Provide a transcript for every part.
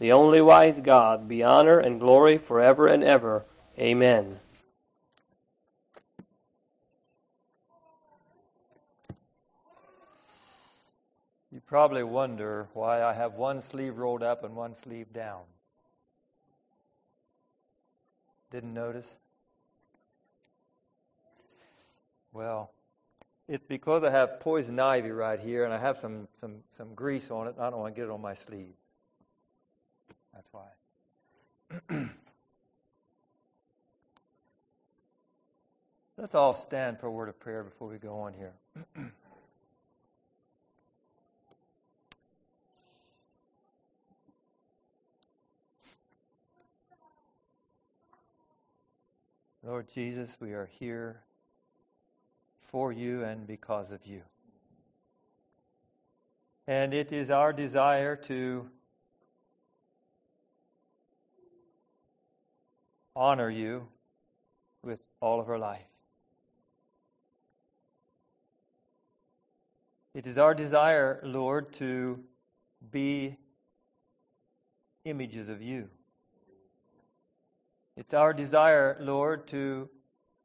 the only wise God, be honor and glory forever and ever. Amen. You probably wonder why I have one sleeve rolled up and one sleeve down. Didn't notice? Well, it's because I have poison ivy right here and I have some, some, some grease on it I don't want to get it on my sleeve. That's why. Let's all stand for a word of prayer before we go on here. Lord Jesus, we are here for you and because of you. And it is our desire to honor you with all of our life. It is our desire, Lord, to be images of you. It's our desire, Lord, to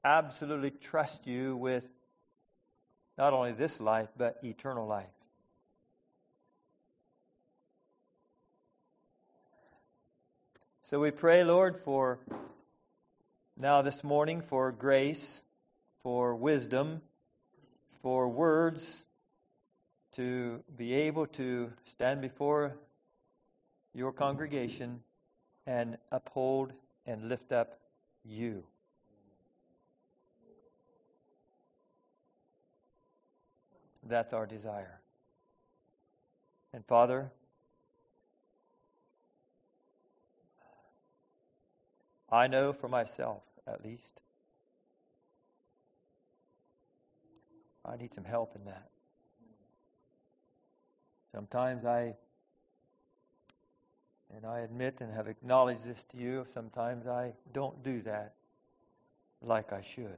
absolutely trust you with not only this life, but eternal life. So we pray, Lord, for now this morning, for grace, for wisdom, for words to be able to stand before your congregation and uphold and lift up you. That's our desire. And Father, I know for myself, at least, I need some help in that. Sometimes I and I admit and have acknowledged this to you. Sometimes I don't do that like I should.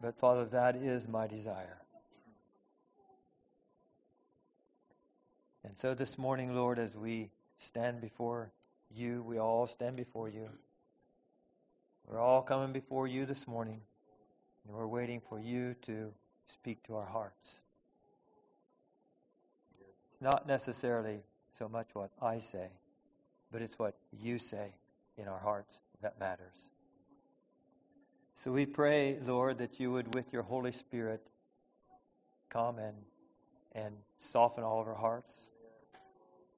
But Father, that is my desire. And so this morning, Lord, as we stand before you, we all stand before you. We're all coming before you this morning, and we're waiting for you to speak to our hearts. It's not necessarily so much what I say, but it's what you say in our hearts that matters. So we pray, Lord, that you would, with your Holy Spirit, come and, and soften all of our hearts,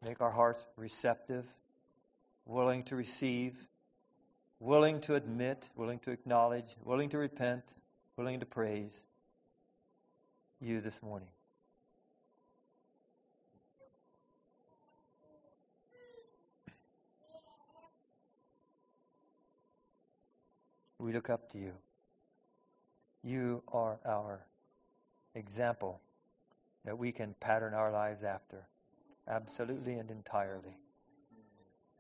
make our hearts receptive, willing to receive, willing to admit, willing to acknowledge, willing to repent, willing to praise you this morning. We look up to you. You are our example that we can pattern our lives after, absolutely and entirely.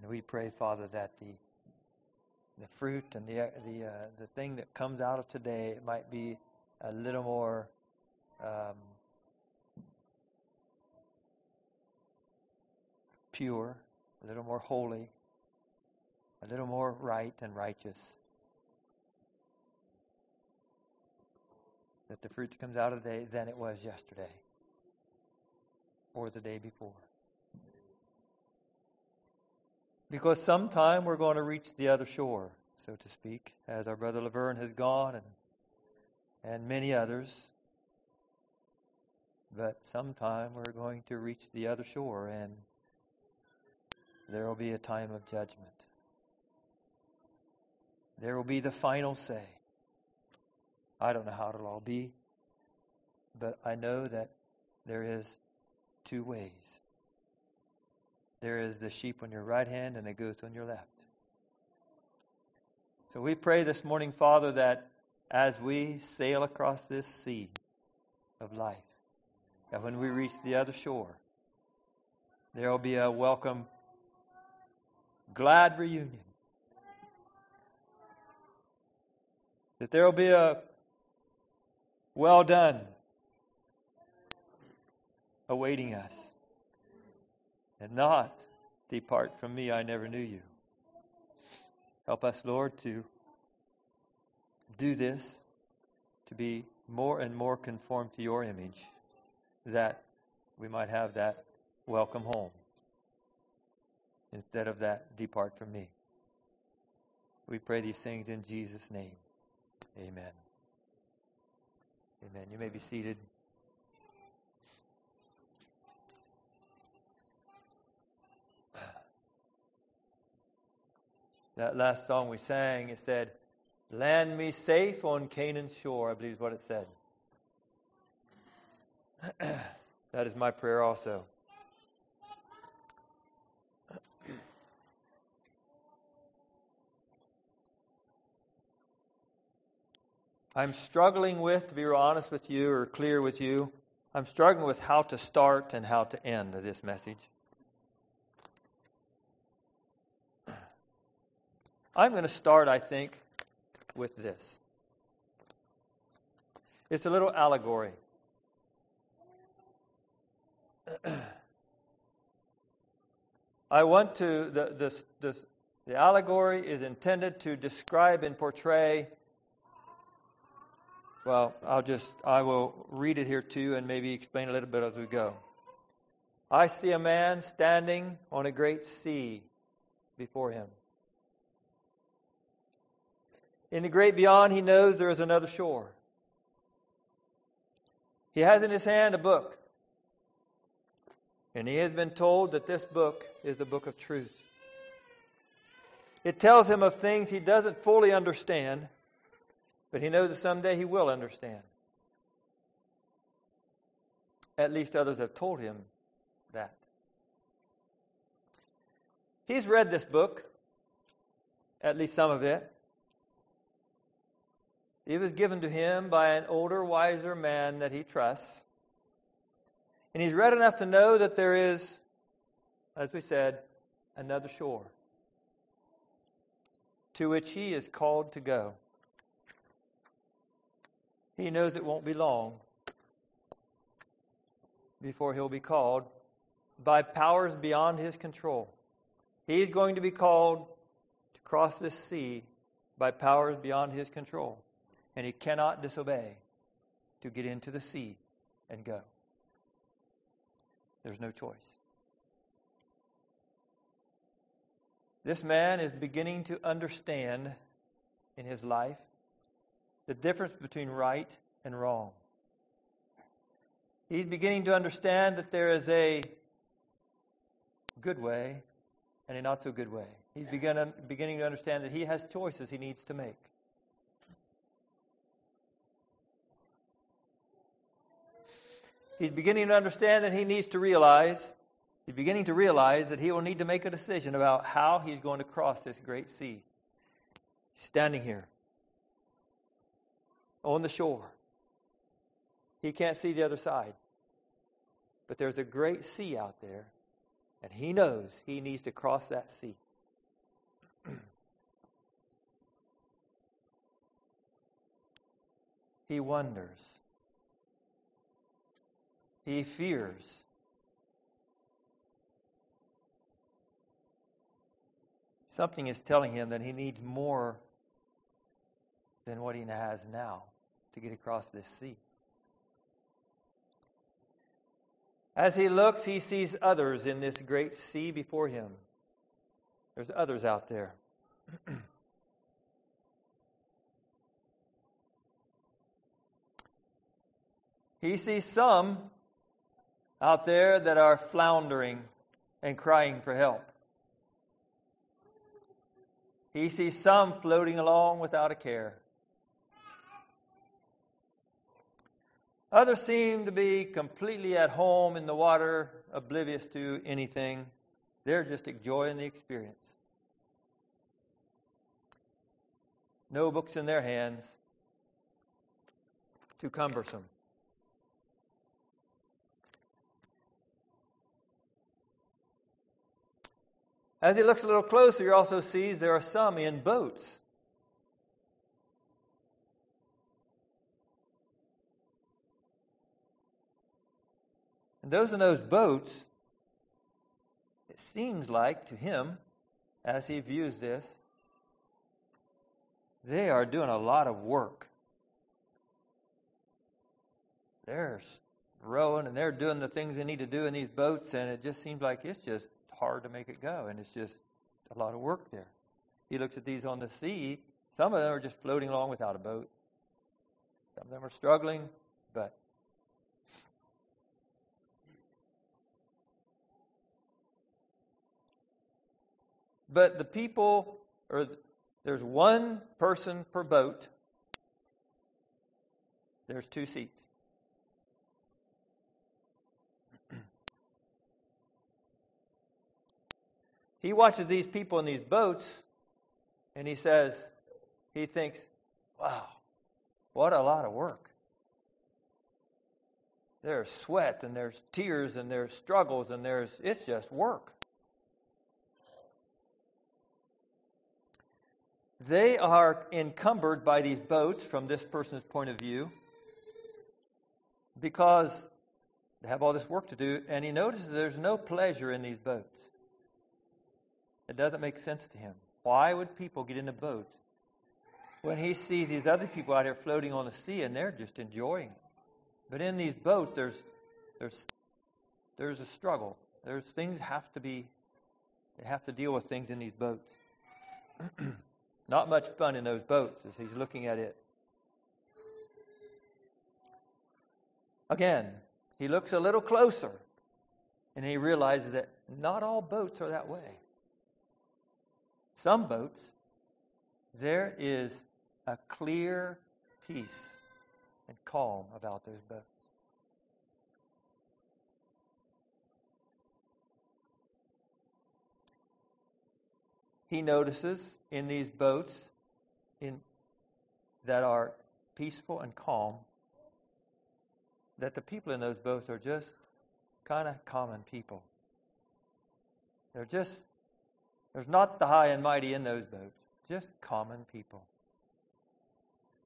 And we pray, Father, that the the fruit and the the uh, the thing that comes out of today might be a little more um, pure, a little more holy, a little more right and righteous. that the fruit that comes out of the day than it was yesterday or the day before. Because sometime we're going to reach the other shore, so to speak, as our brother Laverne has gone and, and many others. But sometime we're going to reach the other shore and there will be a time of judgment. There will be the final say. I don't know how it'll all be, but I know that there is two ways. There is the sheep on your right hand and the goats on your left. So we pray this morning, Father, that as we sail across this sea of life, that when we reach the other shore, there will be a welcome, glad reunion. That there will be a well done awaiting us. And not depart from me, I never knew you. Help us, Lord, to do this, to be more and more conformed to your image, that we might have that welcome home instead of that depart from me. We pray these things in Jesus' name. Amen. Amen. You may be seated. That last song we sang, it said, Land me safe on Canaan's shore, I believe is what it said. that is my prayer also. I'm struggling with, to be honest with you or clear with you, I'm struggling with how to start and how to end this message. I'm going to start, I think, with this. It's a little allegory. I want to, the, the, the, the allegory is intended to describe and portray well, I'll just, I will read it here too and maybe explain a little bit as we go. I see a man standing on a great sea before him. In the great beyond, he knows there is another shore. He has in his hand a book. And he has been told that this book is the book of truth. It tells him of things he doesn't fully understand, but he knows that someday he will understand. At least others have told him that. He's read this book, at least some of it. It was given to him by an older, wiser man that he trusts. And he's read enough to know that there is, as we said, another shore to which he is called to go. He knows it won't be long before he'll be called by powers beyond his control. He's going to be called to cross this sea by powers beyond his control. And he cannot disobey to get into the sea and go. There's no choice. This man is beginning to understand in his life the difference between right and wrong. He's beginning to understand that there is a good way and a not so good way. He's begin, beginning to understand that he has choices he needs to make. He's beginning to understand that he needs to realize, he's beginning to realize that he will need to make a decision about how he's going to cross this great sea. He's standing here on the shore. He can't see the other side. But there's a great sea out there, and he knows he needs to cross that sea. he wonders. He fears. Something is telling him that he needs more than what he has now to get across this sea. As he looks, he sees others in this great sea before him. There's others out there. he sees some out there that are floundering and crying for help. He sees some floating along without a care. Others seem to be completely at home in the water, oblivious to anything. They're just enjoying the experience. No books in their hands. Too cumbersome. As he looks a little closer, he also sees there are some in boats. And those in those boats, it seems like to him, as he views this, they are doing a lot of work. They're rowing and they're doing the things they need to do in these boats, and it just seems like it's just hard to make it go, and it's just a lot of work there. He looks at these on the sea. Some of them are just floating along without a boat. Some of them are struggling, but but the people or there's one person per boat. There's two seats. He watches these people in these boats and he says, he thinks, wow, what a lot of work. There's sweat and there's tears and there's struggles and there's, it's just work. They are encumbered by these boats from this person's point of view because they have all this work to do, and he notices there's no pleasure in these boats. It doesn't make sense to him. Why would people get into boats when he sees these other people out here floating on the sea and they're just enjoying it? But in these boats, there's there's there's a struggle. There's things have to be they have to deal with things in these boats. Not much fun in those boats as he's looking at it. Again, he looks a little closer and he realizes that not all boats are that way. Some boats, there is a clear peace and calm about those boats. he notices in these boats in, that are peaceful and calm that the people in those boats are just kind of common people. They're just, there's not the high and mighty in those boats, just common people.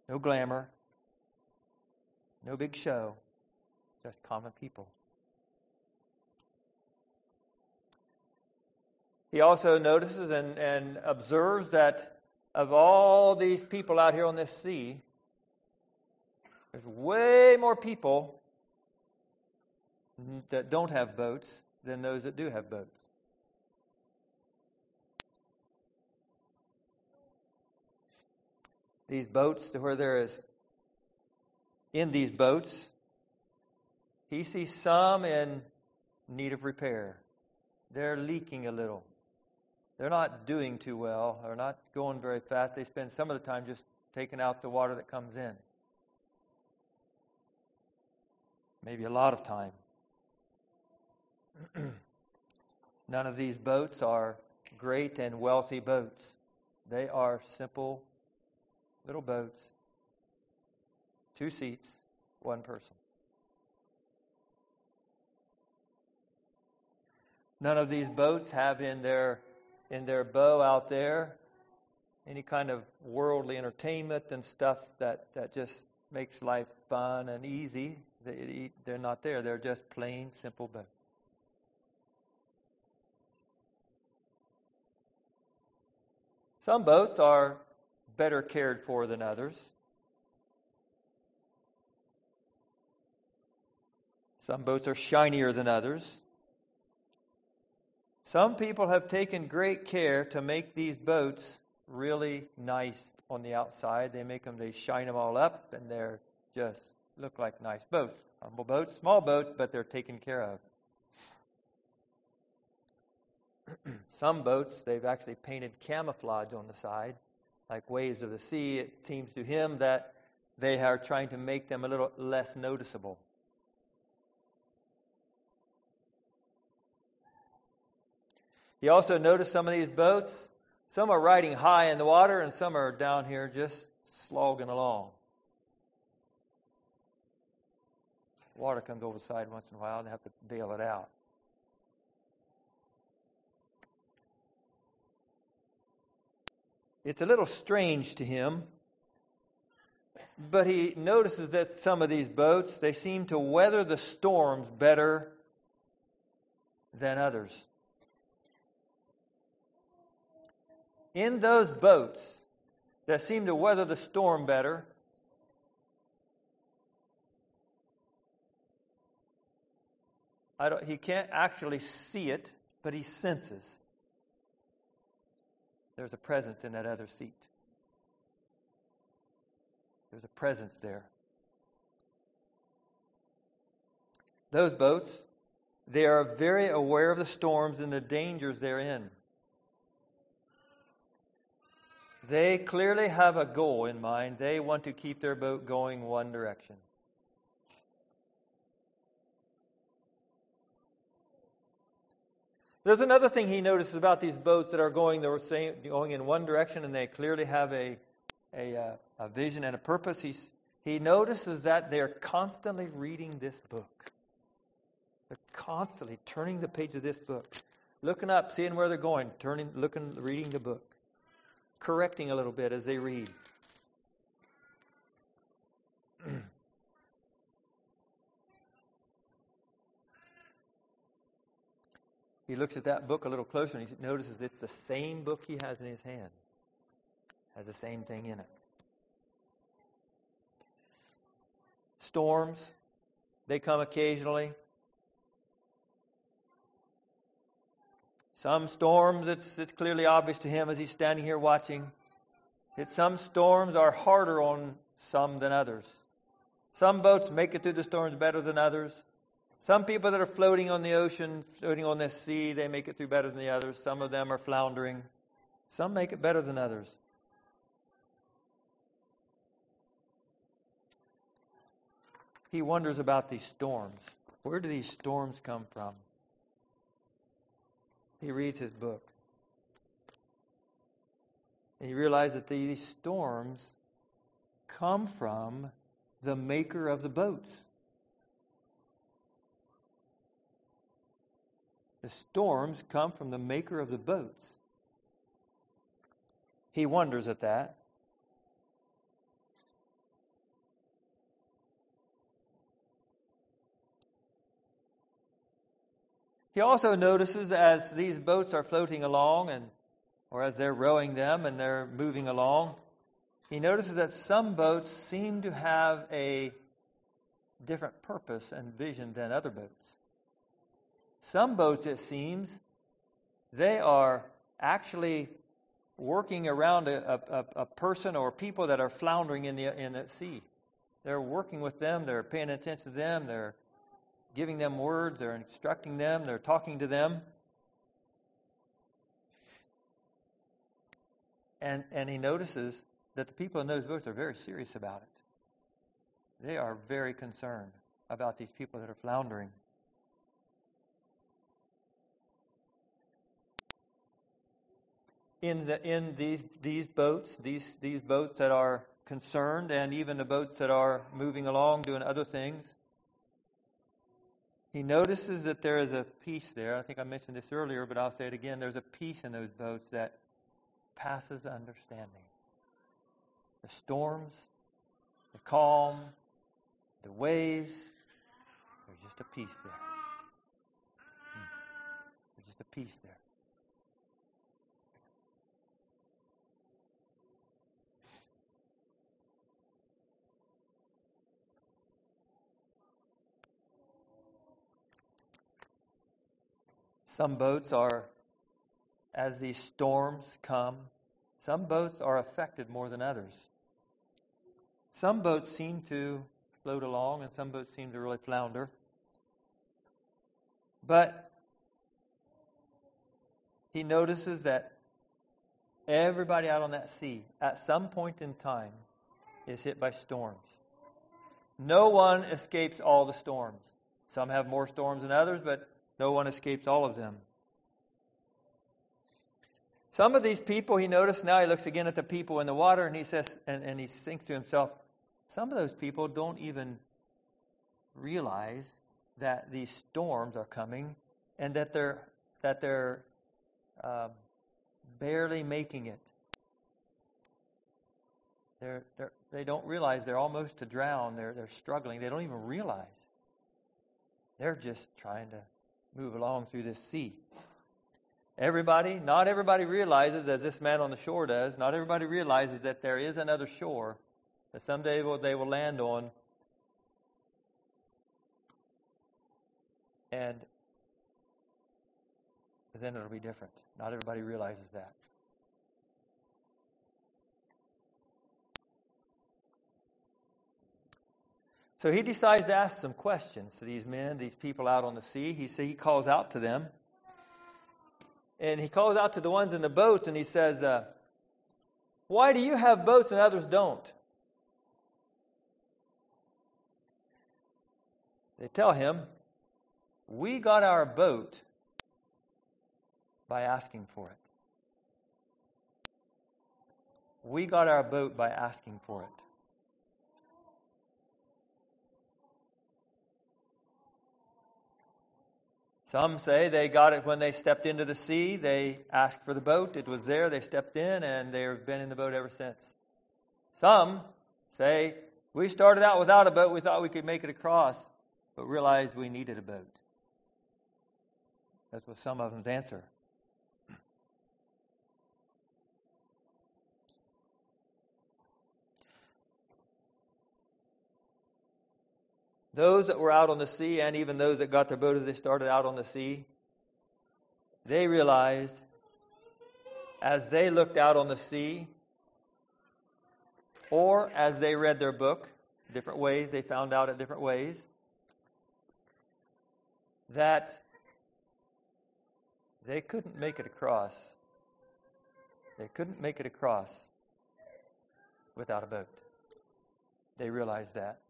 No glamour, no big show, just common people. He also notices and, and observes that of all these people out here on this sea, there's way more people that don't have boats than those that do have boats. These boats, to where there is, in these boats, he sees some in need of repair. They're leaking a little they're not doing too well. They're not going very fast. They spend some of the time just taking out the water that comes in. Maybe a lot of time. None of these boats are great and wealthy boats. They are simple little boats, two seats, one person. None of these boats have in their in their bow out there, any kind of worldly entertainment and stuff that, that just makes life fun and easy. They, they're not there. They're just plain, simple boats. Some boats are better cared for than others. Some boats are shinier than others. Some people have taken great care to make these boats really nice on the outside. They make them, they shine them all up, and they're just look like nice boats. Humble boats, small boats, but they're taken care of. Some boats, they've actually painted camouflage on the side, like waves of the sea. It seems to him that they are trying to make them a little less noticeable. You also notice some of these boats, some are riding high in the water and some are down here just slogging along. Water comes over the side once in a while and they have to bail it out. It's a little strange to him, but he notices that some of these boats, they seem to weather the storms better than others. In those boats that seem to weather the storm better, he can't actually see it, but he senses there's a presence in that other seat. There's a presence there. Those boats, they are very aware of the storms and the dangers they're in. They clearly have a goal in mind. They want to keep their boat going one direction. There's another thing he notices about these boats that are going the same, going in one direction, and they clearly have a a, uh, a vision and a purpose. He's, he notices that they're constantly reading this book. They're constantly turning the page of this book, looking up, seeing where they're going, turning, looking, reading the book, correcting a little bit as they read. He looks at that book a little closer and he notices it's the same book he has in his hand. Has the same thing in it. Storms, they come occasionally. Some storms, it's, it's clearly obvious to him as he's standing here watching that some storms are harder on some than others. Some boats make it through the storms better than others. Some people that are floating on the ocean, floating on this sea, they make it through better than the others. Some of them are floundering. Some make it better than others. He wonders about these storms. Where do these storms come from? He reads his book. And he realizes that these storms come from the maker of the boats. The storms come from the maker of the boats. He wonders at that. He also notices as these boats are floating along and or as they're rowing them and they're moving along, he notices that some boats seem to have a different purpose and vision than other boats. Some boats, it seems, they are actually working around a, a, a, person or people that are floundering in the, in the sea. They're working with them, they're paying attention to them, they're giving them words, they're instructing them, they're talking to them. And, and he notices that the people in those boats are very serious about it. They are very concerned about these people that are floundering. In, the, in these, these boats, these, these boats that are concerned, and even the boats that are moving along doing other things, he notices that there is a peace there. I think I mentioned this earlier, but I'll say it again. There's a peace in those boats that passes understanding. The storms, the calm, the waves, there's just a peace there. Hmm. There's just a peace there. Some boats are, as these storms come, some boats are affected more than others. Some boats seem to float along, and some boats seem to really flounder. But he notices that everybody out on that sea, at some point in time, is hit by storms. No one escapes all the storms. Some have more storms than others, but no one escapes all of them. Some of these people, he noticed now, he looks again at the people in the water and he says, and, and he thinks to himself, some of those people don't even realize that these storms are coming and that they're, that they're um, barely making it. They're, they're, they don't realize they're almost to drown. They're, they're struggling. They don't even realize. They're just trying to move along through this sea. Everybody, not everybody realizes, as this man on the shore does, not everybody realizes that there is another shore that someday they will land on. And then it'll be different. Not everybody realizes that. So he decides to ask some questions to these men, these people out on the sea. He he calls out to them, and he calls out to the ones in the boats, and he says, uh, "Why do you have boats and others don't?" They tell him, "We got our boat by asking for it. We got our boat by asking for it." Some say they got it when they stepped into the sea. They asked for the boat. It was there. They stepped in, and they've been in the boat ever since. Some say we started out without a boat. We thought we could make it across, but realized we needed a boat. That's what some of them's answer. Those that were out on the sea, and even those that got their boat as they started out on the sea, they realized as they looked out on the sea, or as they read their book, different ways, they found out at different ways, that they couldn't make it across. They couldn't make it across without a boat. They realized that.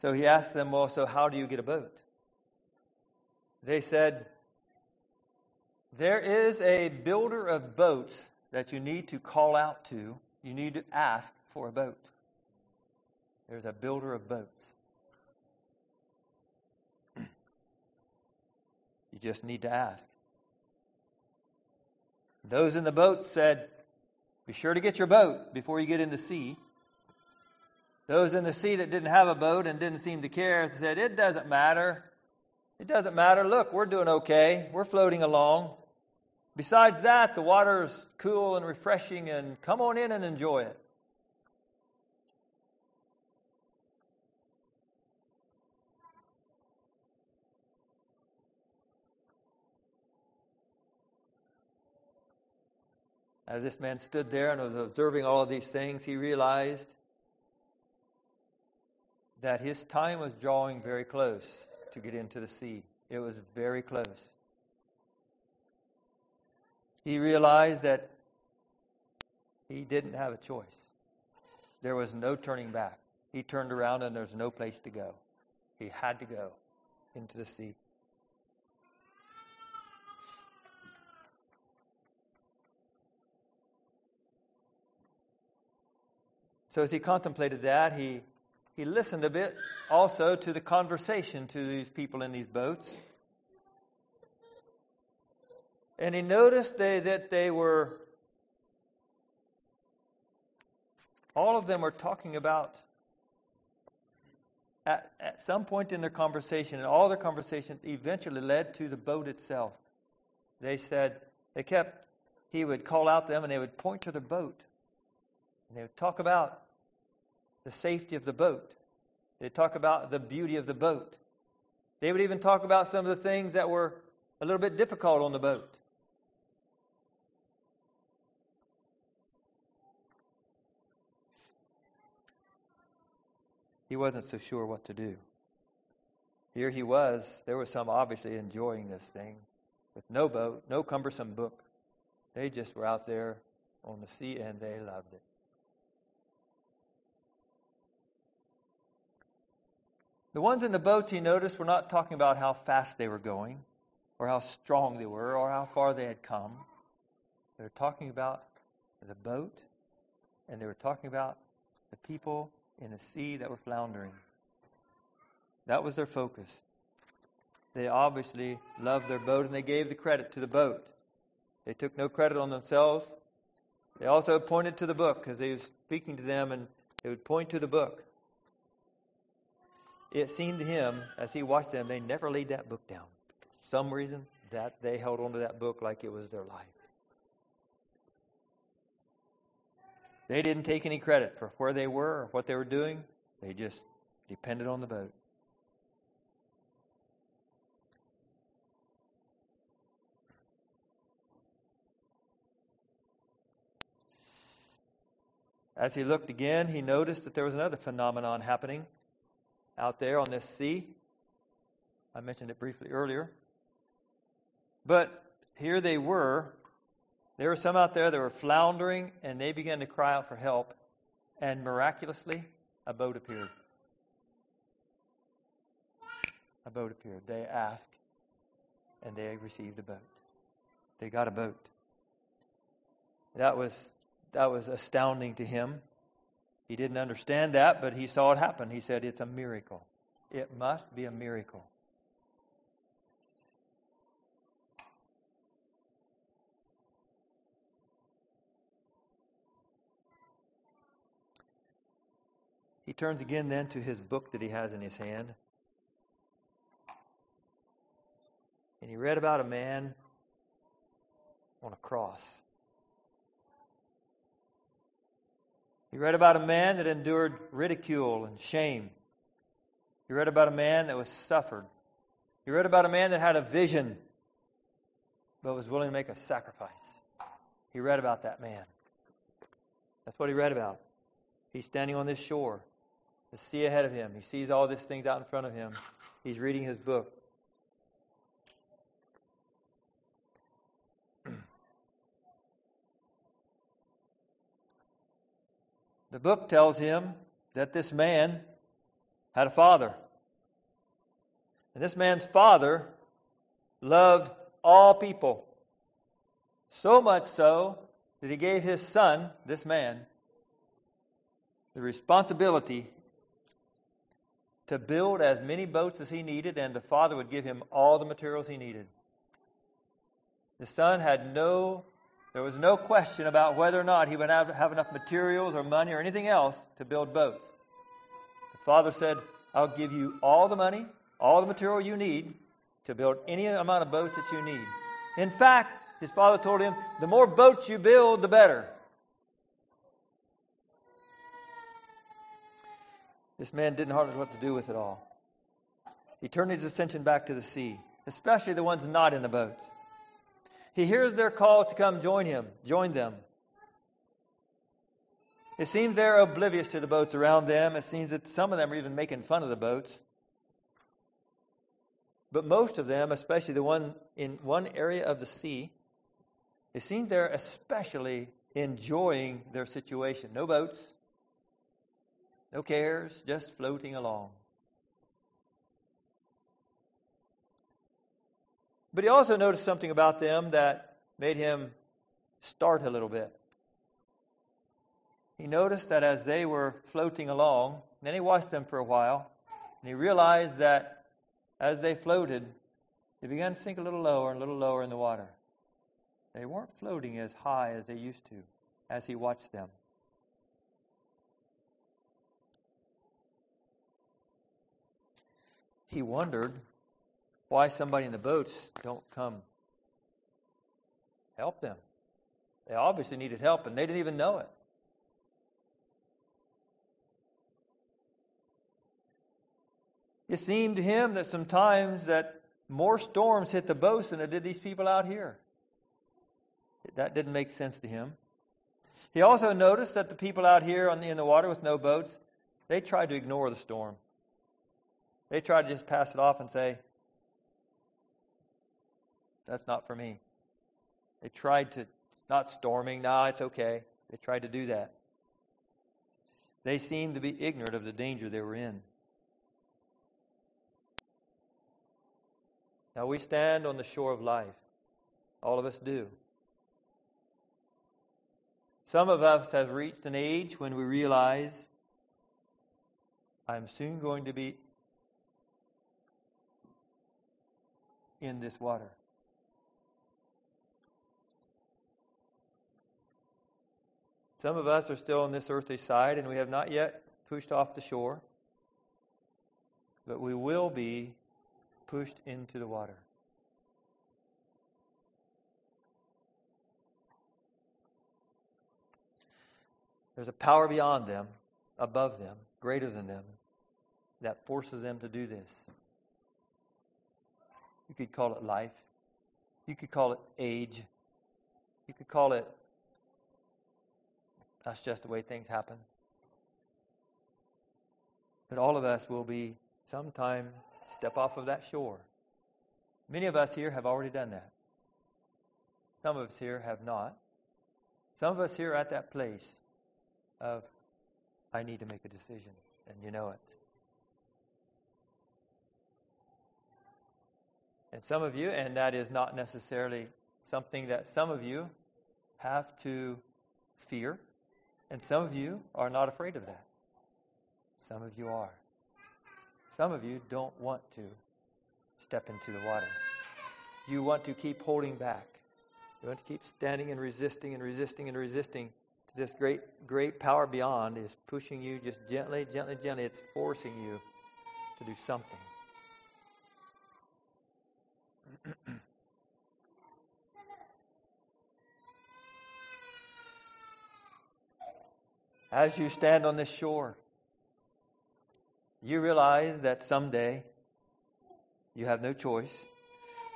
So he asked them, Well, so how do you get a boat? They said, There is a builder of boats that you need to call out to. You need to ask for a boat. There's a builder of boats. You just need to ask. Those in the boat said, Be sure to get your boat before you get in the sea. Those in the sea that didn't have a boat and didn't seem to care said, It doesn't matter. It doesn't matter. Look, we're doing okay. We're floating along. Besides that, the water's cool and refreshing, and come on in and enjoy it. As this man stood there and was observing all of these things, he realized that his time was drawing very close to get into the sea. It was very close. He realized that he didn't have a choice. There was no turning back. He turned around and there's no place to go. He had to go into the sea. So as he contemplated that, he he listened a bit also to the conversation to these people in these boats. And he noticed they, that they were, all of them were talking about, at, at some point in their conversation, and all their conversation eventually led to the boat itself. They said, they kept, he would call out to them and they would point to the boat. And they would talk about the safety of the boat. They talk about the beauty of the boat. They would even talk about some of the things that were a little bit difficult on the boat. He wasn't so sure what to do. Here he was. There was some obviously enjoying this thing. with no boat, no cumbersome book. They just were out there on the sea and they loved it. The ones in the boats he noticed were not talking about how fast they were going, or how strong they were, or how far they had come. They were talking about the boat, and they were talking about the people in the sea that were floundering. That was their focus. They obviously loved their boat and they gave the credit to the boat. They took no credit on themselves. They also pointed to the book because they were speaking to them and they would point to the book. It seemed to him, as he watched them, they never laid that book down. For some reason, that they held onto that book like it was their life. They didn't take any credit for where they were or what they were doing. They just depended on the boat. As he looked again, he noticed that there was another phenomenon happening out there on this sea. I mentioned it briefly earlier. But here they were. There were some out there that were floundering, and they began to cry out for help. And miraculously, a boat appeared. A boat appeared. They asked, and they received a boat. They got a boat. That was that was astounding to him. He didn't understand that, but he saw it happen. He said, It's a miracle. It must be a miracle. He turns again then to his book that he has in his hand. And he read about a man on a cross. He read about a man that endured ridicule and shame. He read about a man that was suffered. He read about a man that had a vision but was willing to make a sacrifice. He read about that man. That's what he read about. He's standing on this shore, the sea ahead of him. He sees all these things out in front of him. He's reading his book. The book tells him that this man had a father. And this man's father loved all people. So much so that he gave his son, this man, the responsibility to build as many boats as he needed, and the father would give him all the materials he needed. The son had no there was no question about whether or not he would have, have enough materials or money or anything else to build boats. The father said, I'll give you all the money, all the material you need to build any amount of boats that you need. In fact, his father told him, the more boats you build, the better. This man didn't hardly know what to do with it all. He turned his attention back to the sea, especially the ones not in the boats. He hears their call to come join him, join them. It seems they're oblivious to the boats around them. It seems that some of them are even making fun of the boats. But most of them, especially the one in one area of the sea, it seems they're especially enjoying their situation. No boats, no cares, just floating along. But he also noticed something about them that made him start a little bit. He noticed that as they were floating along, then he watched them for a while, and he realized that as they floated, they began to sink a little lower and a little lower in the water. They weren't floating as high as they used to as he watched them. He wondered why somebody in the boats don't come help them. They obviously needed help and they didn't even know it. It seemed to him that sometimes that more storms hit the boats than it did these people out here. That didn't make sense to him. He also noticed that the people out here the, in the water with no boats, they tried to ignore the storm. They tried to just pass it off and say, That's not for me. They tried to, it's not storming. No, it's okay. They tried to do that. They seemed to be ignorant of the danger they were in. Now we stand on the shore of life. All of us do. Some of us have reached an age when we realize I'm soon going to be in this water. Some of us are still on this earthly side and we have not yet pushed off the shore, but we will be pushed into the water. There's a power beyond them, above them, greater than them, that forces them to do this. You could call it life. You could call it age. You could call it that's just the way things happen. But all of us will be sometime step off of that shore. Many of us here have already done that. Some of us here have not. Some of us here are at that place of, I need to make a decision, and you know it. And some of you, and that is not necessarily something that some of you have to fear, and some of you are not afraid of that. Some of you are. Some of you don't want to step into the water. You want to keep holding back. You want to keep standing and resisting and resisting and resisting to this great, great power beyond is pushing you just gently, gently, gently. It's forcing you to do something. As you stand on this shore, you realize that someday you have no choice.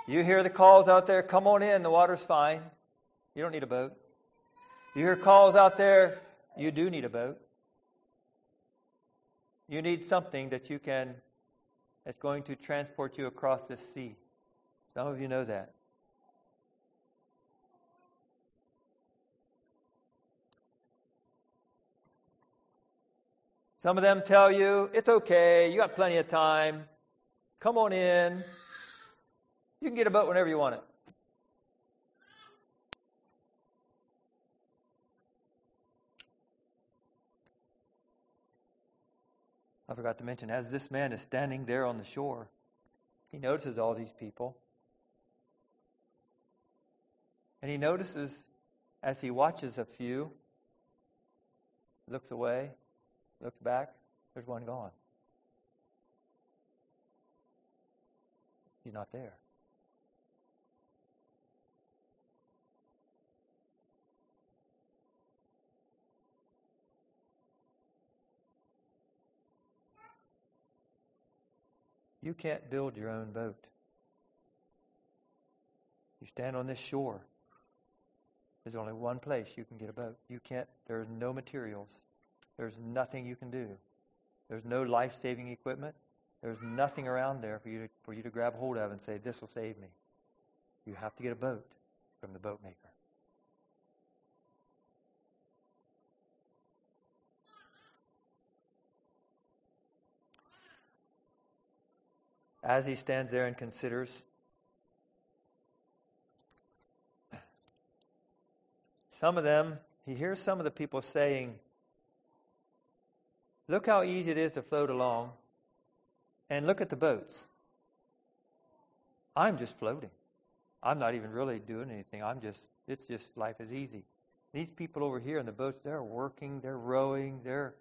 You hear the calls out there, come on in, the water's fine. You don't need a boat. You hear calls out there, you do need a boat. You need something that you can, that's going to transport you across this sea. Some of you know that. Some of them tell you, it's okay, you got plenty of time. Come on in. You can get a boat whenever you want it. I forgot to mention, as this man is standing there on the shore, he notices all these people. And he notices as he watches a few, looks away, looks back, there's one gone. He's not there. You can't build your own boat. You stand on this shore. There's only one place you can get a boat. You can't, there are no materials. There's nothing you can do. There's no life saving equipment. There's nothing around there for you, to, for you to grab hold of and say, This will save me. You have to get a boat from the boat maker. As he stands there and considers, some of them, he hears some of the people saying, Look how easy it is to float along. And look at the boats. I'm just floating. I'm not even really doing anything. I'm just, it's just, life is easy. These people over here in the boats, they're working, they're rowing, they're,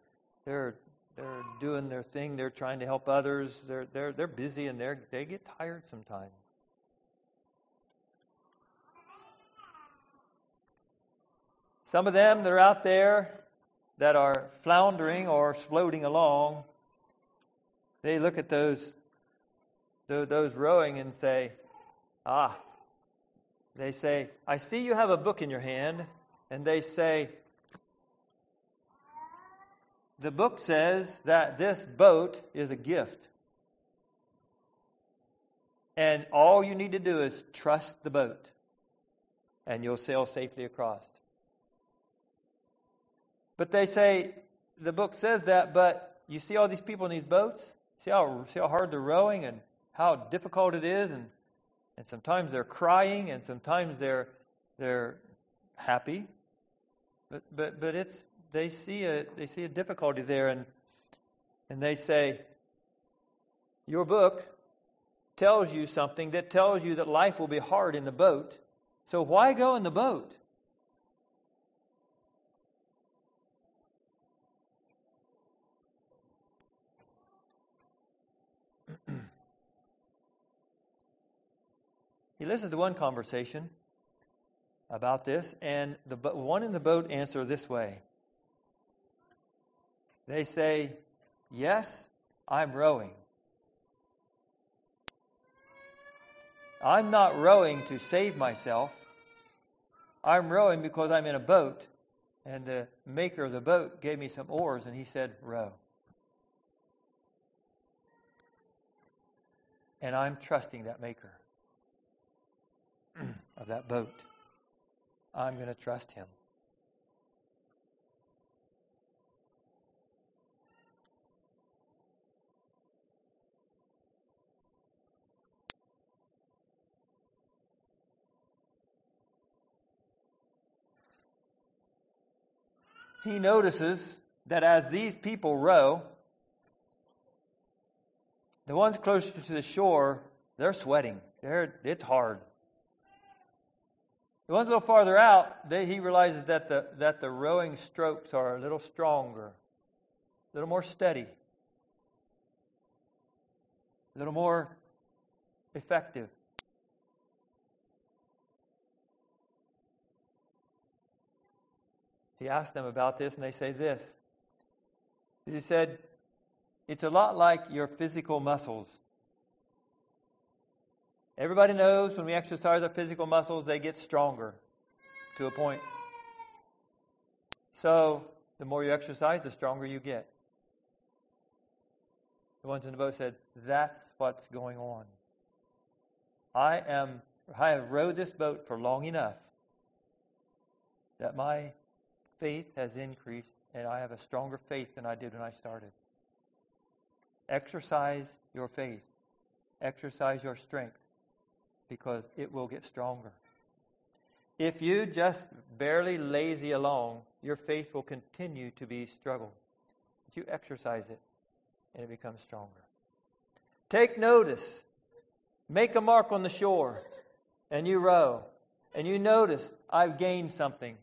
they're, they're doing their thing, they're trying to help others, they're, they're, they're busy and they're, they get tired sometimes. Some of them, they're out there, that are floundering or floating along, they look at those, those rowing and say, Ah, they say, I see you have a book in your hand. And they say, The book says that this boat is a gift. And all you need to do is trust the boat, and you'll sail safely across. But they say, the book says that, but you see all these people in these boats? See how, see how hard they're rowing and how difficult it is? And, and sometimes they're crying and sometimes they're, they're happy. But, but, but it's, they, see a, they see a difficulty there and, and they say, Your book tells you something that tells you that life will be hard in the boat. So why go in the boat? He listens to one conversation about this, and the one in the boat answer this way. They say, Yes, I'm rowing. I'm not rowing to save myself. I'm rowing because I'm in a boat, and the maker of the boat gave me some oars, and he said, Row. And I'm trusting that maker of that boat. I'm going to trust him. He notices that as these people row, the ones closer to the shore, they're sweating. They're, it's hard. The ones a little farther out, he realizes that the, that the rowing strokes are a little stronger, a little more steady, a little more effective. He asked them about this, and they say this. He said, It's a lot like your physical muscles. Everybody knows when we exercise our physical muscles, they get stronger to a point. So, the more you exercise, the stronger you get. The ones in the boat said, That's what's going on. I am I have rowed this boat for long enough that my faith has increased and I have a stronger faith than I did when I started. Exercise your faith. Exercise your strength because it will get stronger. If you just barely lazy along, your faith will continue to be struggle. But you exercise it, and it becomes stronger. Take notice. Make a mark on the shore, and you row. And you notice, I've gained something.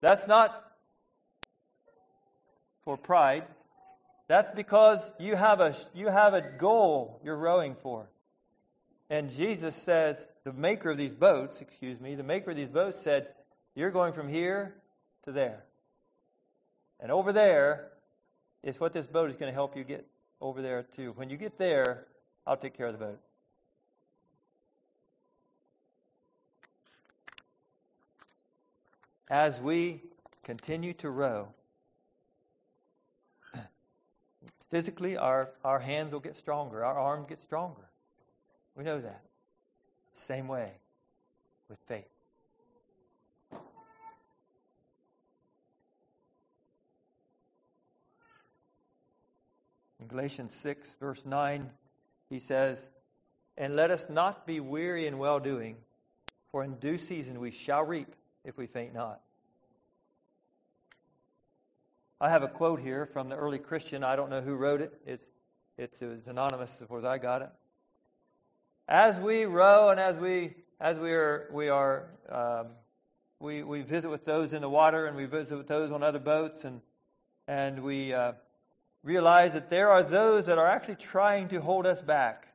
That's not for pride. That's because you have a, you have a goal you're rowing for. And Jesus says, the maker of these boats, excuse me, the maker of these boats said, You're going from here to there. And over there is what this boat is going to help you get over there too. When you get there, I'll take care of the boat. As we continue to row, Physically, our, our hands will get stronger, our arms get stronger. We know that. Same way with faith. In Galatians 6, verse 9, he says, And let us not be weary in well doing, for in due season we shall reap if we faint not. I have a quote here from the early Christian. I don't know who wrote it. It's, it's, anonymous as far as I got it. As we row and as we, as we are, we, are um, we, we visit with those in the water and we visit with those on other boats and, and we uh, realize that there are those that are actually trying to hold us back.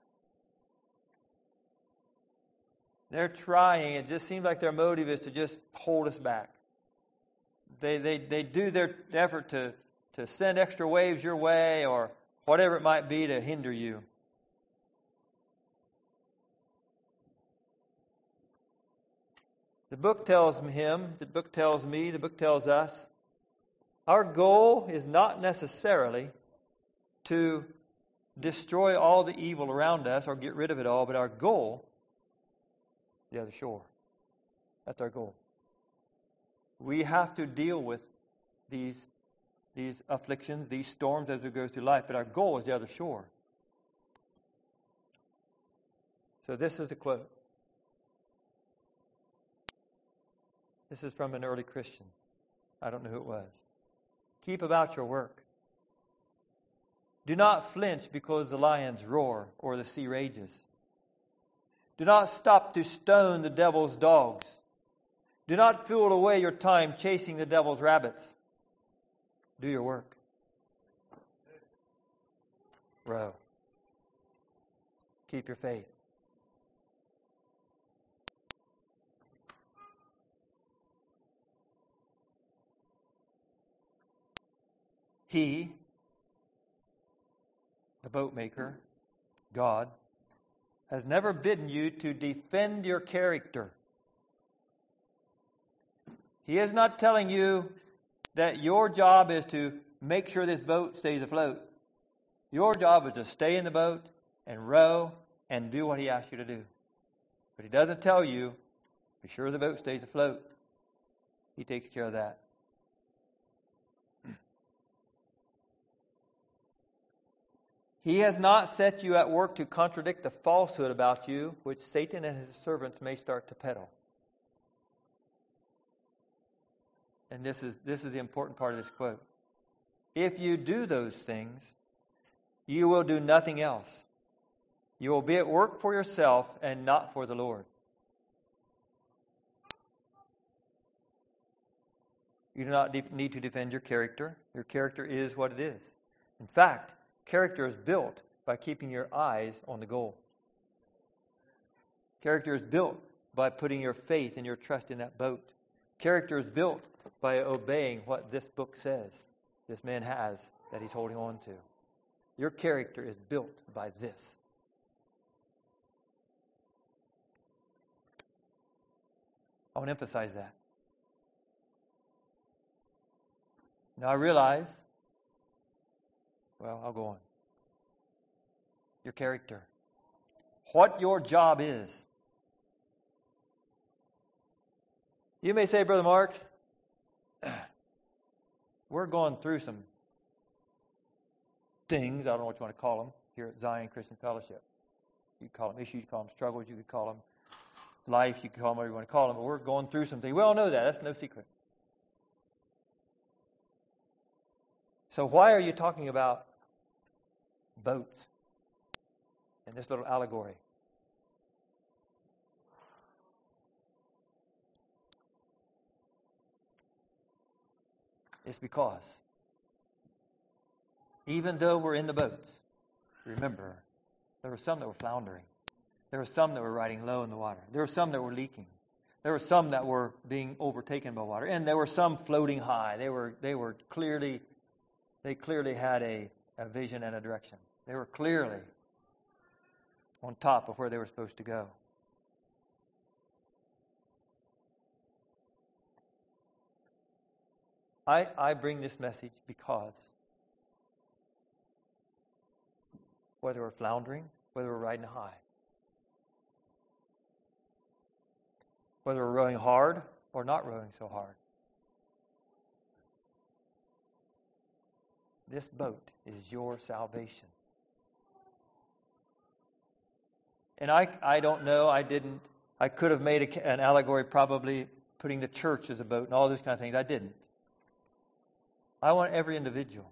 They're trying. It just seems like their motive is to just hold us back they, they, they do their effort to, to send extra waves your way or whatever it might be to hinder you. The book tells him, the book tells me, the book tells us, our goal is not necessarily to destroy all the evil around us or get rid of it all, but our goal, the other shore. That's our goal. We have to deal with these, these afflictions, these storms as we go through life, but our goal is the other shore. So this is the quote. This is from an early Christian. I don't know who it was. Keep about your work. Do not flinch because the lions roar or the sea rages. Do not stop to stone the devil's dogs. Do not fool away your time chasing the devil's rabbits. Do your work. Row. Keep your faith. He, the boatmaker, God, has never bidden you to defend your character. He is not telling you that your job is to make sure this boat stays afloat. Your job is to stay in the boat and row and do what he asks you to do. But he doesn't tell you, be sure the boat stays afloat. He takes care of that. He has not set you at work to contradict the falsehood about you, which Satan and his servants may start to peddle. And this is, this is the important part of this quote. If you do those things, you will do nothing else. You will be at work for yourself and not for the Lord. You do not de- need to defend your character. Your character is what it is. In fact, Character is built by keeping your eyes on the goal. Character is built by putting your faith and your trust in that boat. Character is built by obeying what this book says this man has that he's holding on to. Your character is built by this. I want to emphasize that. Now I realize well, I'll go on. Your character. What your job is. You may say, Brother Mark, we're going through some things, I don't know what you want to call them, here at Zion Christian Fellowship. You call them issues, you call them struggles, you could call them life, you could call them whatever you want to call them, but we're going through some things. We all know that. That's no secret. So why are you talking about boats in this little allegory. It's because even though we're in the boats, remember, there were some that were floundering. There were some that were riding low in the water. There were some that were leaking. There were some that were being overtaken by water. And there were some floating high. They were, they were clearly, they clearly had a, a vision and a direction. They were clearly on top of where they were supposed to go. I, I bring this message because whether we're floundering, whether we're riding high, whether we're rowing hard or not rowing so hard, this boat is your salvation. And I, I don't know, I didn't, I could have made a, an allegory probably putting the church as a boat and all those kind of things. I didn't. I want every individual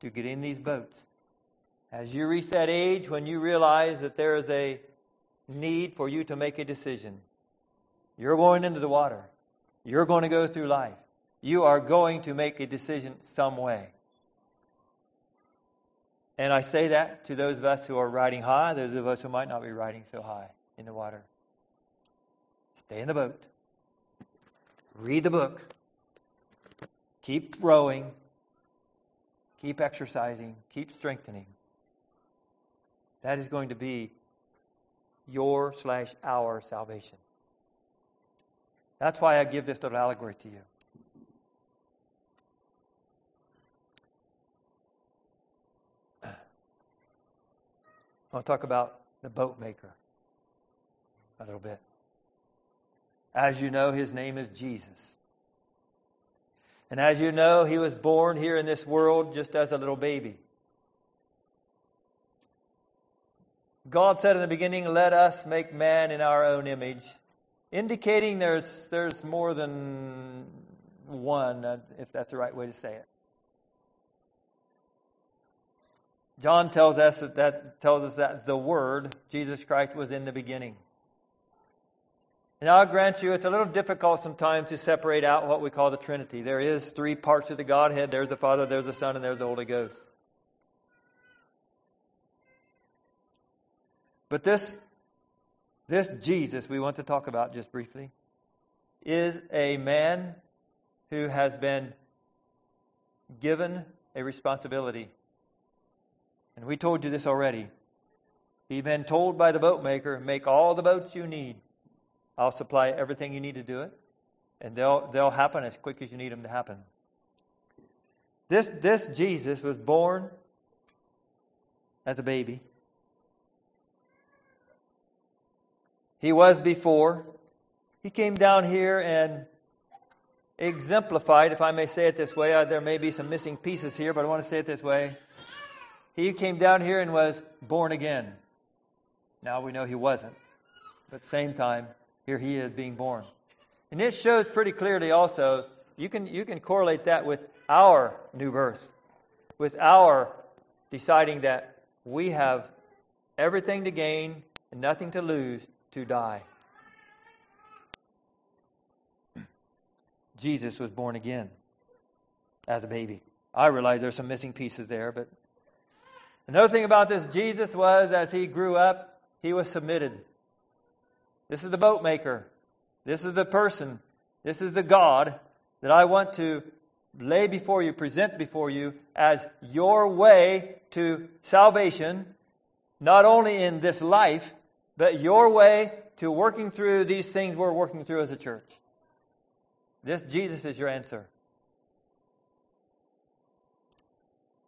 to get in these boats. As you reach that age when you realize that there is a need for you to make a decision, you're going into the water. You're going to go through life. You are going to make a decision some way. And I say that to those of us who are riding high, those of us who might not be riding so high in the water. Stay in the boat. Read the book. Keep rowing. Keep exercising. Keep strengthening. That is going to be your slash our salvation. That's why I give this little allegory to you. I'll talk about the boat maker a little bit. As you know, his name is Jesus. And as you know, he was born here in this world just as a little baby. God said in the beginning, Let us make man in our own image, indicating there's, there's more than one, uh, if that's the right way to say it. John tells us that, that tells us that the Word, Jesus Christ, was in the beginning. And I'll grant you, it's a little difficult sometimes to separate out what we call the Trinity. There is three parts of the Godhead. There's the Father, there's the Son, and there's the Holy Ghost. But this, this Jesus we want to talk about just briefly is a man who has been given a responsibility. And we told you this already. He'd been told by the boat maker, make all the boats you need. I'll supply everything you need to do it. And they'll, they'll happen as quick as you need them to happen. This, this Jesus was born as a baby. He was before. He came down here and exemplified, if I may say it this way. Uh, there may be some missing pieces here, but I want to say it this way. He came down here and was born again. Now we know he wasn't. But same time, here he is being born. And it shows pretty clearly also, you can, you can correlate that with our new birth, with our deciding that we have everything to gain and nothing to lose to die. Jesus was born again as a baby. I realize there's some missing pieces there, but another thing about this Jesus was as he grew up, he was submitted. This is the boat maker. This is the person. This is the God that I want to lay before you, present before you as your way to salvation, not only in this life, but your way to working through these things we're working through as a church. This Jesus is your answer.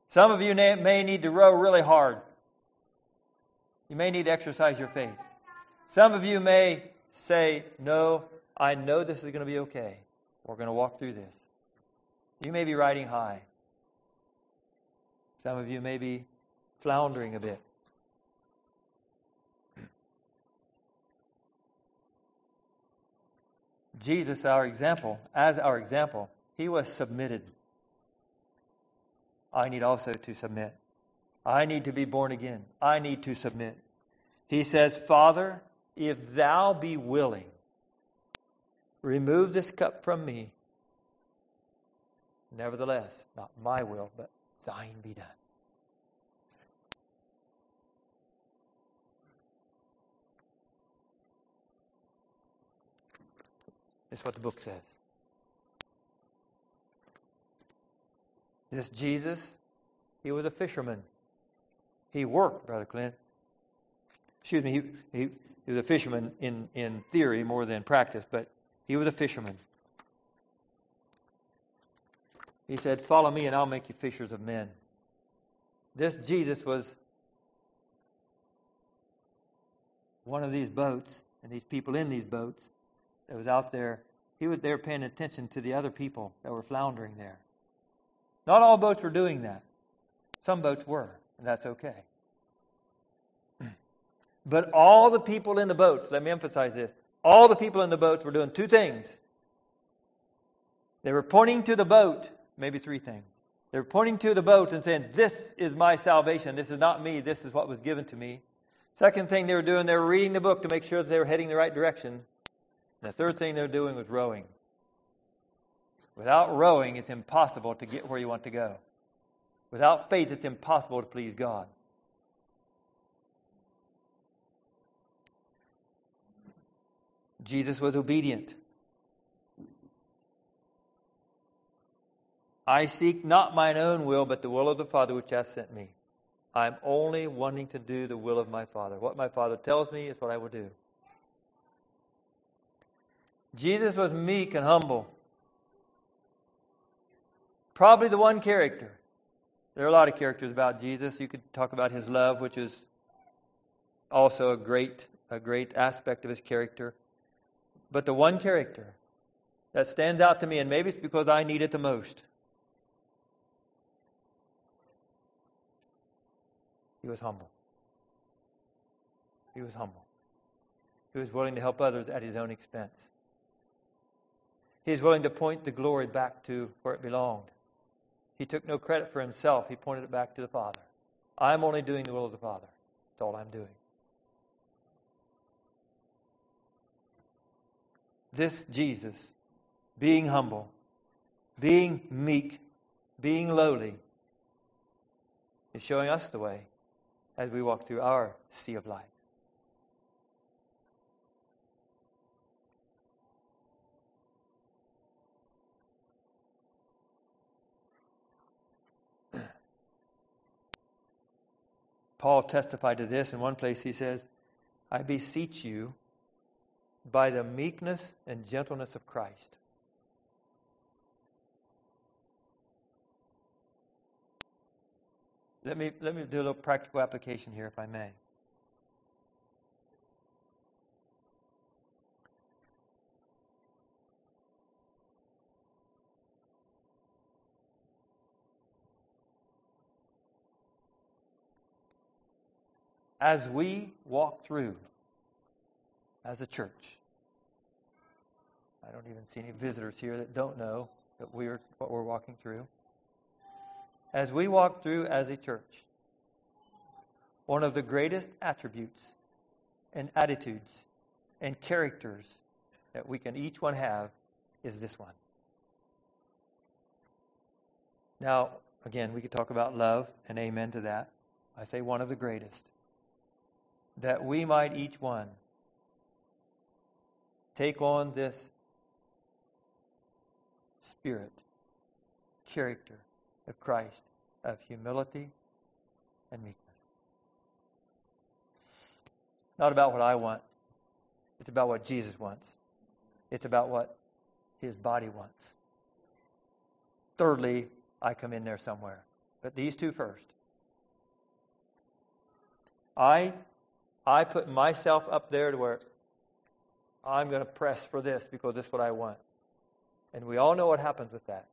Some of you may need to row really hard. You may need to exercise your faith. Some of you may say, No, I know this is going to be okay. We're going to walk through this. You may be riding high. Some of you may be floundering a bit. Jesus, our example, as our example, he was submitted. I need also to submit. I need to be born again. I need to submit. He says, Father, if thou be willing, remove this cup from me. Nevertheless, not my will, but thine be done. That's what the book says. This Jesus, he was a fisherman. He worked, Brother Clint. Excuse me, he, he, he was a fisherman in, in theory more than practice, but he was a fisherman. He said, Follow me and I'll make you fishers of men. This Jesus was one of these boats, and these people in these boats that was out there, he was there paying attention to the other people that were floundering there. Not all boats were doing that. Some boats were, and that's okay. But all the people in the boats, let me emphasize this, all the people in the boats were doing two things. They were pointing to the boat, maybe three things. They were pointing to the boat and saying, This is my salvation. This is not me. This is what was given to me. Second thing they were doing, they were reading the book to make sure that they were heading the right direction. And the third thing they were doing was rowing. Without rowing, it's impossible to get where you want to go. Without faith, it's impossible to please God. Jesus was obedient. I seek not mine own will, but the will of the Father which hath sent me. I'm only wanting to do the will of my Father. What my Father tells me is what I will do. Jesus was meek and humble. Probably the one character. There are a lot of characters about Jesus. You could talk about his love, which is also a great, a great aspect of his character. But the one character that stands out to me, and maybe it's because I need it the most, he was humble. He was humble. He was willing to help others at his own expense. He was willing to point the glory back to where it belonged. He took no credit for himself, he pointed it back to the Father. I'm only doing the will of the Father. That's all I'm doing. This Jesus, being humble, being meek, being lowly, is showing us the way as we walk through our sea of life. Paul testified to this in one place. He says, I beseech you by the meekness and gentleness of Christ. Let me, let me do a little practical application here, if I may. as we walk through as a church. I don't even see any visitors here that don't know that we're what we're walking through. As we walk through as a church, one of the greatest attributes and attitudes and characters that we can each one have is this one. Now, again, we could talk about love and amen to that. I say one of the greatest that we might each one take on this spirit, character of Christ, of humility and meekness. It's not about what I want, it's about what Jesus wants, it's about what his body wants. Thirdly, I come in there somewhere. But these two first. I I put myself up there to where I'm going to press for this because this is what I want. And we all know what happens with that.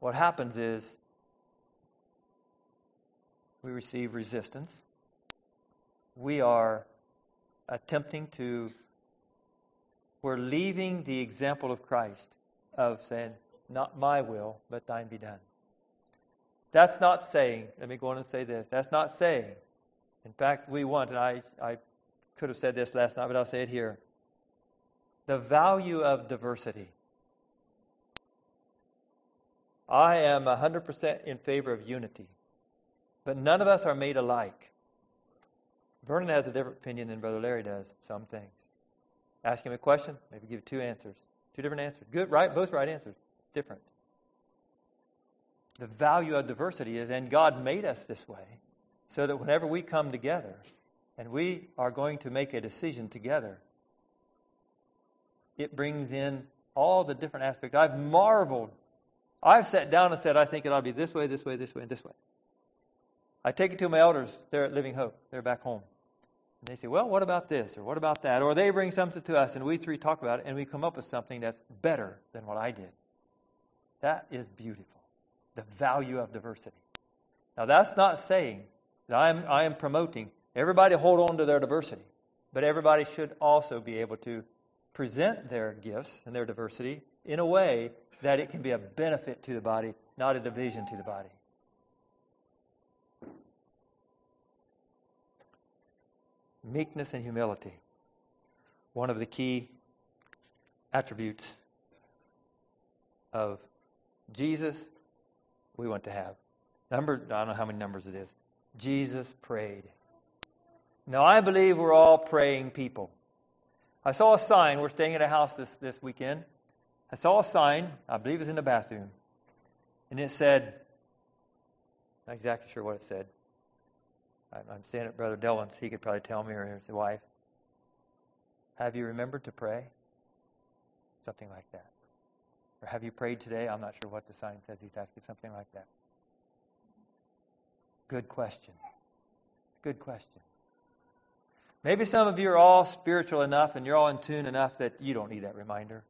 What happens is we receive resistance. We are attempting to, we're leaving the example of Christ of saying, Not my will, but thine be done. That's not saying, let me go on and say this, that's not saying in fact, we want, and I, I could have said this last night, but I'll say it here the value of diversity. I am 100% in favor of unity, but none of us are made alike. Vernon has a different opinion than Brother Larry does, some things. Ask him a question, maybe give two answers. Two different answers. Good, right? Both right answers. Different. The value of diversity is, and God made us this way so that whenever we come together and we are going to make a decision together, it brings in all the different aspects. I've marveled. I've sat down and said, I think it ought to be this way, this way, this way, and this way. I take it to my elders there at Living Hope. They're back home. And they say, Well, what about this? Or what about that? Or they bring something to us, and we three talk about it, and we come up with something that's better than what I did. That is beautiful. The value of diversity. Now, that's not saying that I am, I am promoting everybody hold on to their diversity, but everybody should also be able to present their gifts and their diversity in a way that it can be a benefit to the body, not a division to the body. Meekness and humility. One of the key attributes of Jesus we want to have. Number, I don't know how many numbers it is. Jesus prayed. Now, I believe we're all praying people. I saw a sign. We're staying at a house this, this weekend. I saw a sign, I believe it was in the bathroom, and it said, not exactly sure what it said. I'm saying it, Brother Dillon's. He could probably tell me, or his wife. Have you remembered to pray? Something like that. Or have you prayed today? I'm not sure what the sign says exactly. Something like that. Good question. Good question. Maybe some of you are all spiritual enough and you're all in tune enough that you don't need that reminder.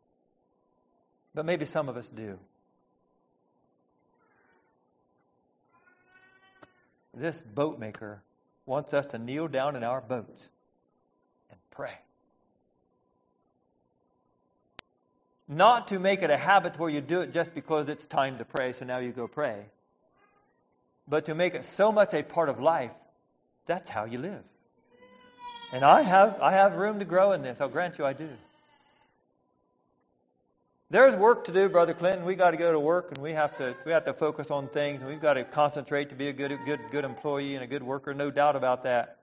But maybe some of us do. This boat maker wants us to kneel down in our boats and pray. Not to make it a habit where you do it just because it's time to pray, so now you go pray. But to make it so much a part of life, that's how you live. And I have, I have room to grow in this. I'll grant you I do. There's work to do, Brother Clinton. We got to go to work and we have to, we have to focus on things and we've got to concentrate to be a good, good, good employee and a good worker. No doubt about that.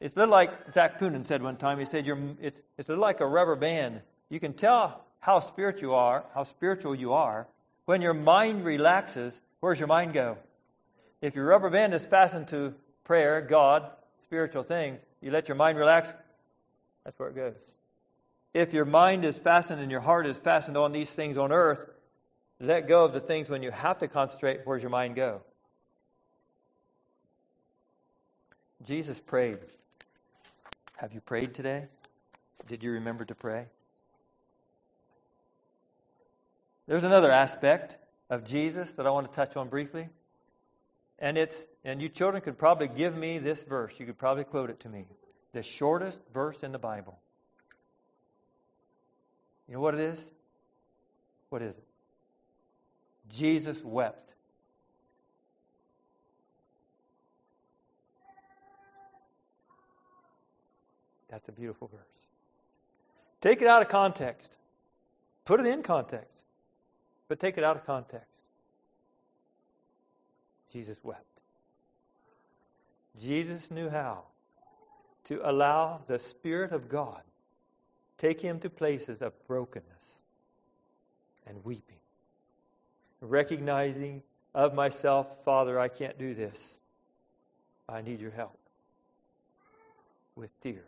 It's a little like Zac Poonen said one time. He said, You're, it's, it's a little like a rubber band. You can tell how spiritual you are, how spiritual you are, when your mind relaxes. Where's your mind go? If your rubber band is fastened to prayer, God, spiritual things, you let your mind relax, that's where it goes. If your mind is fastened and your heart is fastened on these things on earth, let go of the things when you have to concentrate. Where's your mind go? Jesus prayed. Have you prayed today? Did you remember to pray? There's another aspect of Jesus that I want to touch on briefly. And it's and you children could probably give me this verse. You could probably quote it to me. The shortest verse in the Bible. You know what it is? What is it? Jesus wept. That's a beautiful verse. Take it out of context. Put it in context. But take it out of context. Jesus wept. Jesus knew how to allow the Spirit of God take him to places of brokenness and weeping, recognizing of myself, Father, I can't do this. I need your help with tears.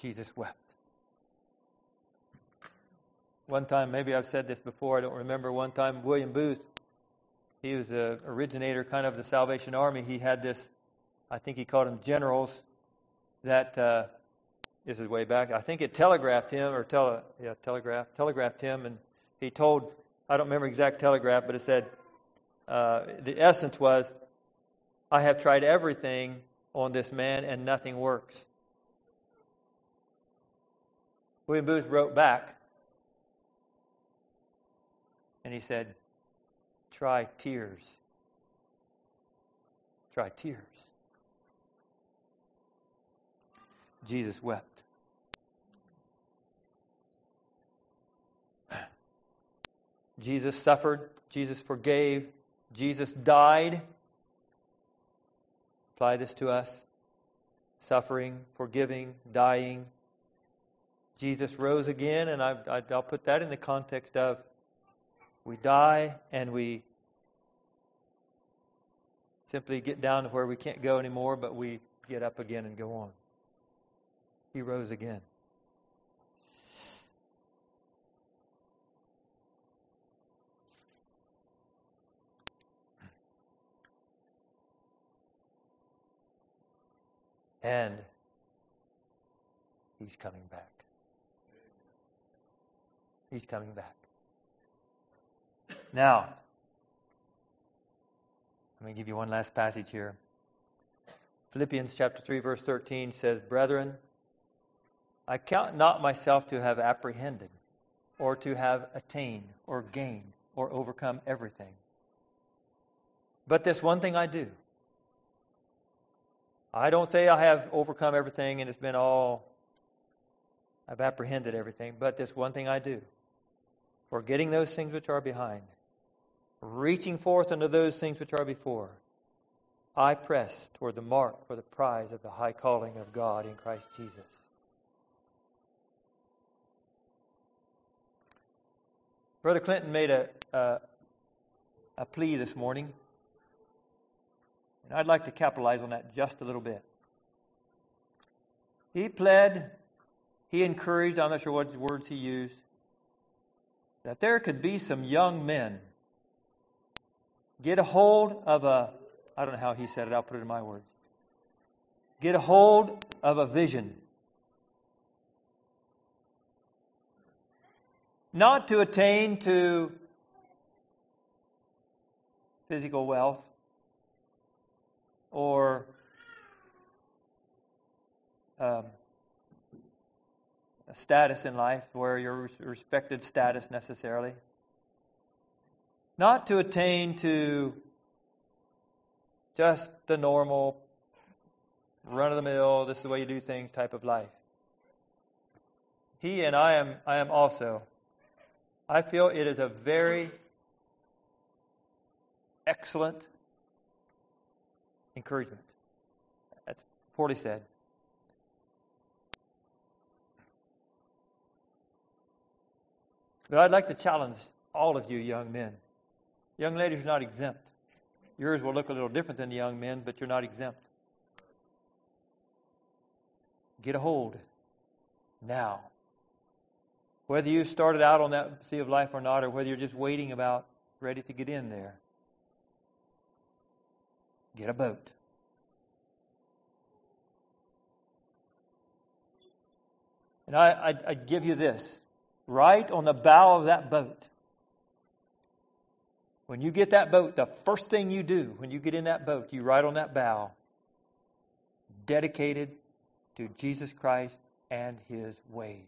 Jesus wept. One time, maybe I've said this before, I don't remember. One time, William Booth, he was the originator kind of the Salvation Army. He had this, I think he called them generals, that uh, is his way back. I think it telegraphed him, or tele, yeah, telegraph, telegraphed him, and he told, I don't remember exact telegraph, but it said, uh, the essence was, I have tried everything on this man and nothing works. William Booth wrote back and he said, Try tears. Try tears. Jesus wept. Jesus suffered. Jesus forgave. Jesus died. Apply this to us suffering, forgiving, dying. Jesus rose again, and I, will put that in the context of we die and we simply get down to where we can't go anymore, but we get up again and go on. He rose again. And he's coming back. He's coming back. Now, let me give you one last passage here. Philippians chapter 3 verse 13 says, "Brethren, I count not myself to have apprehended or to have attained or gained or overcome everything. But this one thing I do. I don't say I have overcome everything and it's been all I've apprehended everything, but this one thing I do. Forgetting those things which are behind reaching forth unto those things which are before. I press toward the mark for the prize of the high calling of God in Christ Jesus. Brother Clinton made a, a, a plea this morning, and I'd like to capitalize on that just a little bit. He pled, he encouraged, I'm not sure what words he used, that there could be some young men get a hold of a, I don't know how he said it, I'll put it in my words. Get a hold of a vision. Not to attain to physical wealth or um, a status in life where you're respected status necessarily. Not to attain to just the normal, run of the mill, this is the way you do things type of life. He and I am, I am also. I feel it is a very excellent encouragement. That's poorly said. But I'd like to challenge all of you young men. Young ladies are not exempt. Yours will look a little different than the young men, but you're not exempt. Get a hold now. Whether you started out on that sea of life or not, or whether you're just waiting about, ready to get in there, get a boat. And I, I, I give you this right on the bow of that boat. When you get that boat, the first thing you do when you get in that boat, you write on that bow, dedicated to Jesus Christ and his ways.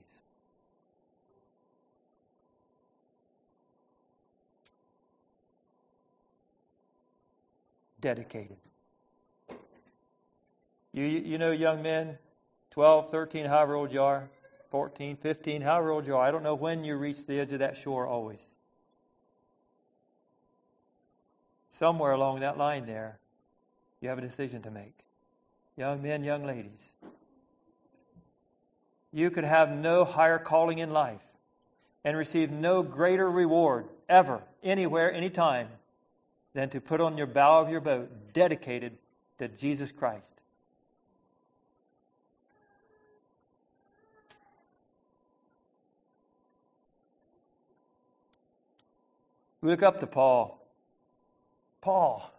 Dedicated. You, you know, young men, 12, 13, however old you are, 14, 15, however old you are. I don't know when you reach the edge of that shore always. Somewhere along that line there, you have a decision to make. Young men, young ladies. You could have no higher calling in life and receive no greater reward ever, anywhere, anytime, than to put on your bow of your boat dedicated to Jesus Christ. Look up to Paul. Paul,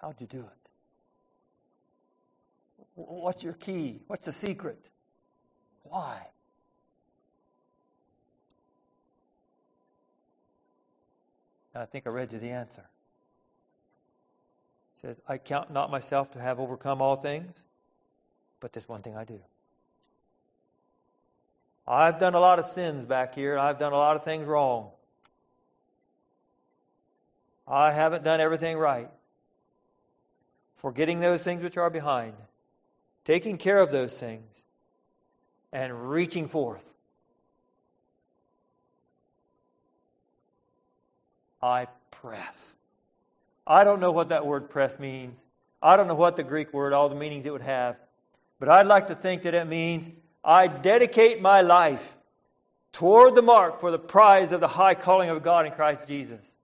how'd you do it? What's your key? What's the secret? Why? And I think I read you the answer. It says, I count not myself to have overcome all things, but this one thing I do. I've done a lot of sins back here. I've done a lot of things wrong. I haven't done everything right. Forgetting those things which are behind, taking care of those things, and reaching forth. I press. I don't know what that word press means. I don't know what the Greek word, all the meanings it would have. But I'd like to think that it means I dedicate my life toward the mark for the prize of the high calling of God in Christ Jesus.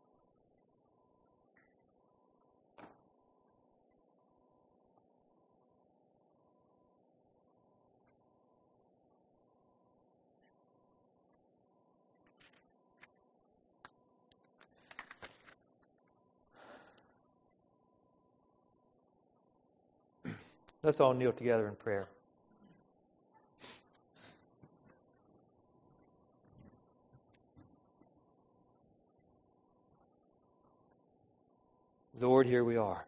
Let's all kneel together in prayer. Lord, here we are.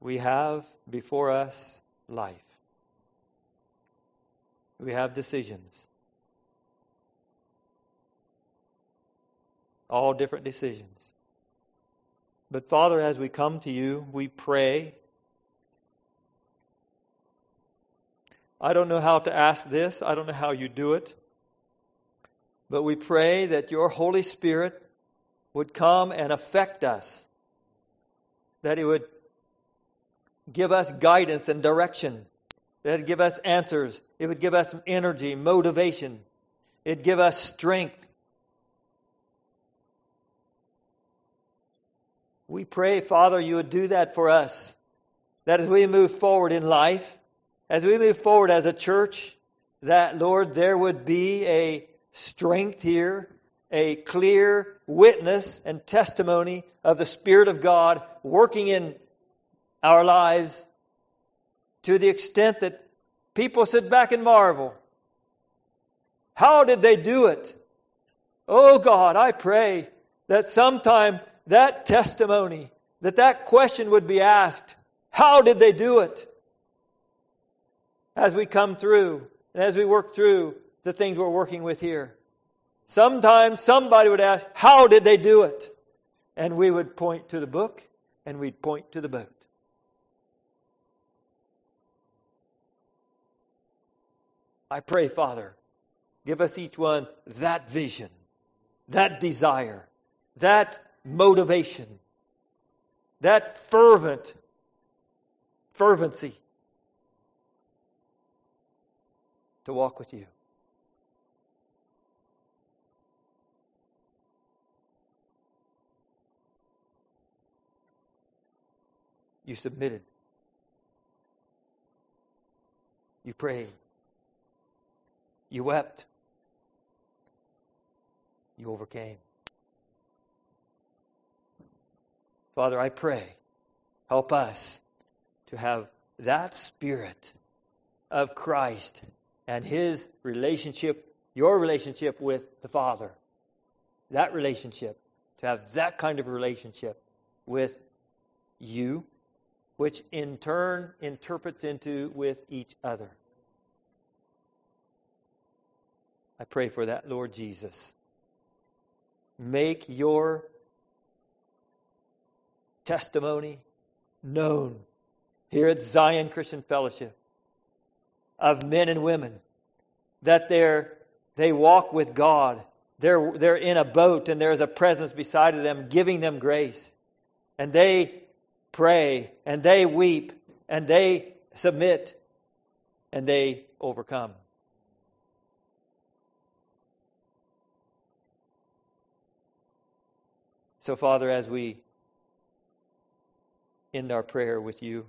We have before us life. We have decisions. All different decisions. But Father, as we come to you, we pray. I don't know how to ask this, I don't know how you do it. But we pray that your Holy Spirit would come and affect us, that it would give us guidance and direction, that it would give us answers, it would give us energy, motivation, it'd give us strength We pray, Father, you would do that for us. That as we move forward in life, as we move forward as a church, that, Lord, there would be a strength here, a clear witness and testimony of the Spirit of God working in our lives to the extent that people sit back and marvel. How did they do it? Oh God, I pray that sometime that testimony, that that question would be asked. How did they do it? As we come through and as we work through the things we're working with here. Sometimes somebody would ask, How did they do it? And we would point to the book and we'd point to the boat. I pray, Father, give us each one that vision, that desire, that motivation, that fervent fervency to walk with you. You submitted. You prayed. You wept. You overcame. Father, I pray, help us to have that spirit of Christ and his relationship, your relationship with the Father. That relationship, to have that kind of relationship with you, which in turn interprets into with each other. I pray for that, Lord Jesus. Make your testimony known here at Zion Christian Fellowship of men and women that they're, they walk with God. They're, they're in a boat and there's a presence beside of them giving them grace. And they pray and they weep and they submit and they overcome. So, Father, as we end our prayer with you,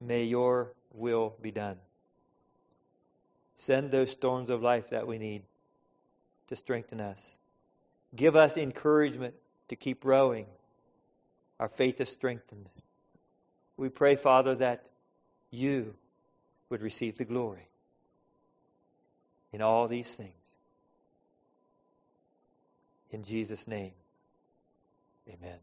may your will be done. Send those storms of life that we need to strengthen us. Give us encouragement to keep rowing. Our faith is strengthened. We pray, Father, that you would receive the glory in all these things. In Jesus' name, amen.